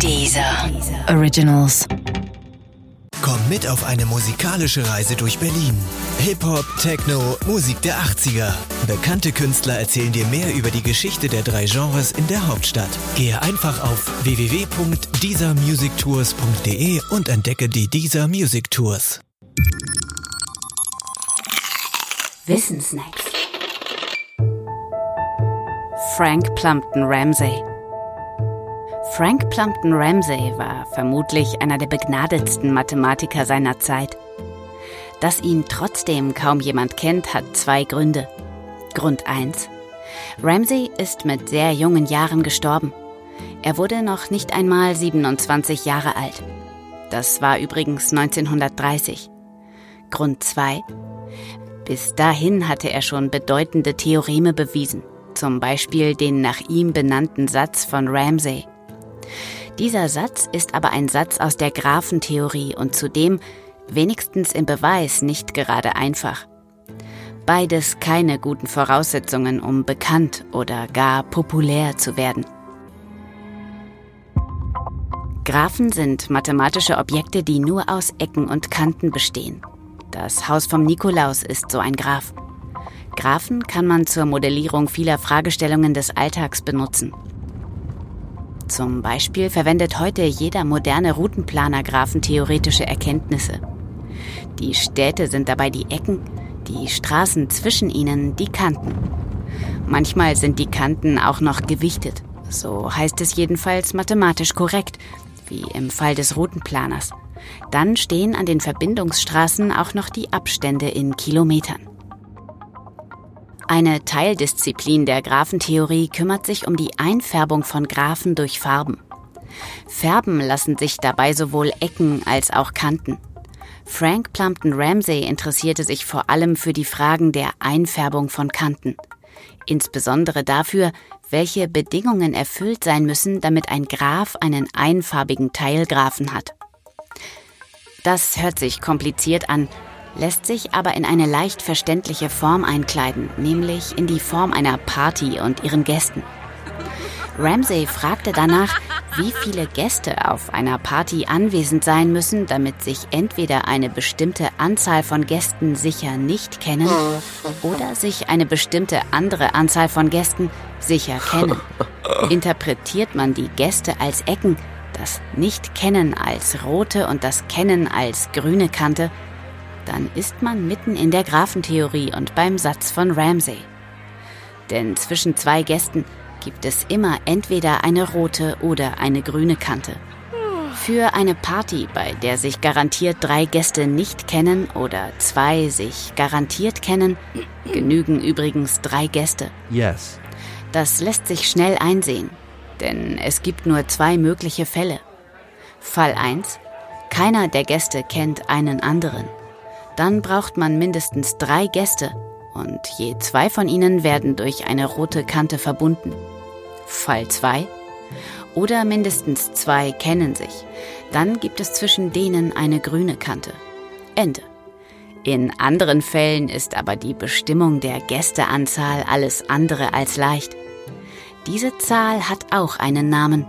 Dieser Originals. Komm mit auf eine musikalische Reise durch Berlin. Hip-Hop, Techno, Musik der 80er. Bekannte Künstler erzählen dir mehr über die Geschichte der drei Genres in der Hauptstadt. Gehe einfach auf www.diesermusictours.de und entdecke die Dieser Music Tours. Wissensnacks. Frank Plumpton Ramsey. Frank Plumpton Ramsey war vermutlich einer der begnadetsten Mathematiker seiner Zeit. Dass ihn trotzdem kaum jemand kennt, hat zwei Gründe. Grund 1. Ramsey ist mit sehr jungen Jahren gestorben. Er wurde noch nicht einmal 27 Jahre alt. Das war übrigens 1930. Grund 2. Bis dahin hatte er schon bedeutende Theoreme bewiesen, zum Beispiel den nach ihm benannten Satz von Ramsey. Dieser Satz ist aber ein Satz aus der Graphentheorie und zudem, wenigstens im Beweis, nicht gerade einfach. Beides keine guten Voraussetzungen, um bekannt oder gar populär zu werden. Graphen sind mathematische Objekte, die nur aus Ecken und Kanten bestehen. Das Haus vom Nikolaus ist so ein Graph. Graphen kann man zur Modellierung vieler Fragestellungen des Alltags benutzen. Zum Beispiel verwendet heute jeder moderne Routenplaner graphentheoretische Erkenntnisse. Die Städte sind dabei die Ecken, die Straßen zwischen ihnen die Kanten. Manchmal sind die Kanten auch noch gewichtet. So heißt es jedenfalls mathematisch korrekt, wie im Fall des Routenplaners. Dann stehen an den Verbindungsstraßen auch noch die Abstände in Kilometern. Eine Teildisziplin der Graphentheorie kümmert sich um die Einfärbung von Graphen durch Farben. Färben lassen sich dabei sowohl Ecken als auch Kanten. Frank Plumpton Ramsey interessierte sich vor allem für die Fragen der Einfärbung von Kanten. Insbesondere dafür, welche Bedingungen erfüllt sein müssen, damit ein Graph einen einfarbigen Teilgraphen hat. Das hört sich kompliziert an, lässt sich aber in eine leicht verständliche Form einkleiden, nämlich in die Form einer Party und ihren Gästen. Ramsey fragte danach, wie viele Gäste auf einer Party anwesend sein müssen, damit sich entweder eine bestimmte Anzahl von Gästen sicher nicht kennen oder sich eine bestimmte andere Anzahl von Gästen sicher kennen. Interpretiert man die Gäste als Ecken, das Nicht-Kennen als rote und das Kennen als grüne Kante, dann ist man mitten in der Graphentheorie und beim Satz von Ramsey. Denn zwischen zwei Gästen gibt es immer entweder eine rote oder eine grüne Kante. Für eine Party, bei der sich garantiert drei Gäste nicht kennen oder zwei sich garantiert kennen, genügen übrigens drei Gäste. Yes. Das lässt sich schnell einsehen, denn es gibt nur zwei mögliche Fälle. Fall 1. Keiner der Gäste kennt einen anderen dann braucht man mindestens drei Gäste und je zwei von ihnen werden durch eine rote Kante verbunden. Fall 2. Oder mindestens zwei kennen sich. Dann gibt es zwischen denen eine grüne Kante. Ende. In anderen Fällen ist aber die Bestimmung der Gästeanzahl alles andere als leicht. Diese Zahl hat auch einen Namen.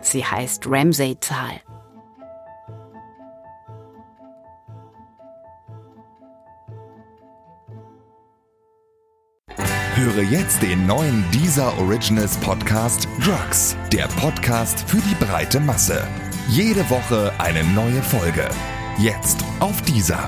Sie heißt Ramsey-Zahl. Höre jetzt den neuen Deezer Originals Podcast Drugs, der Podcast für die breite Masse. Jede Woche eine neue Folge. Jetzt auf Deezer.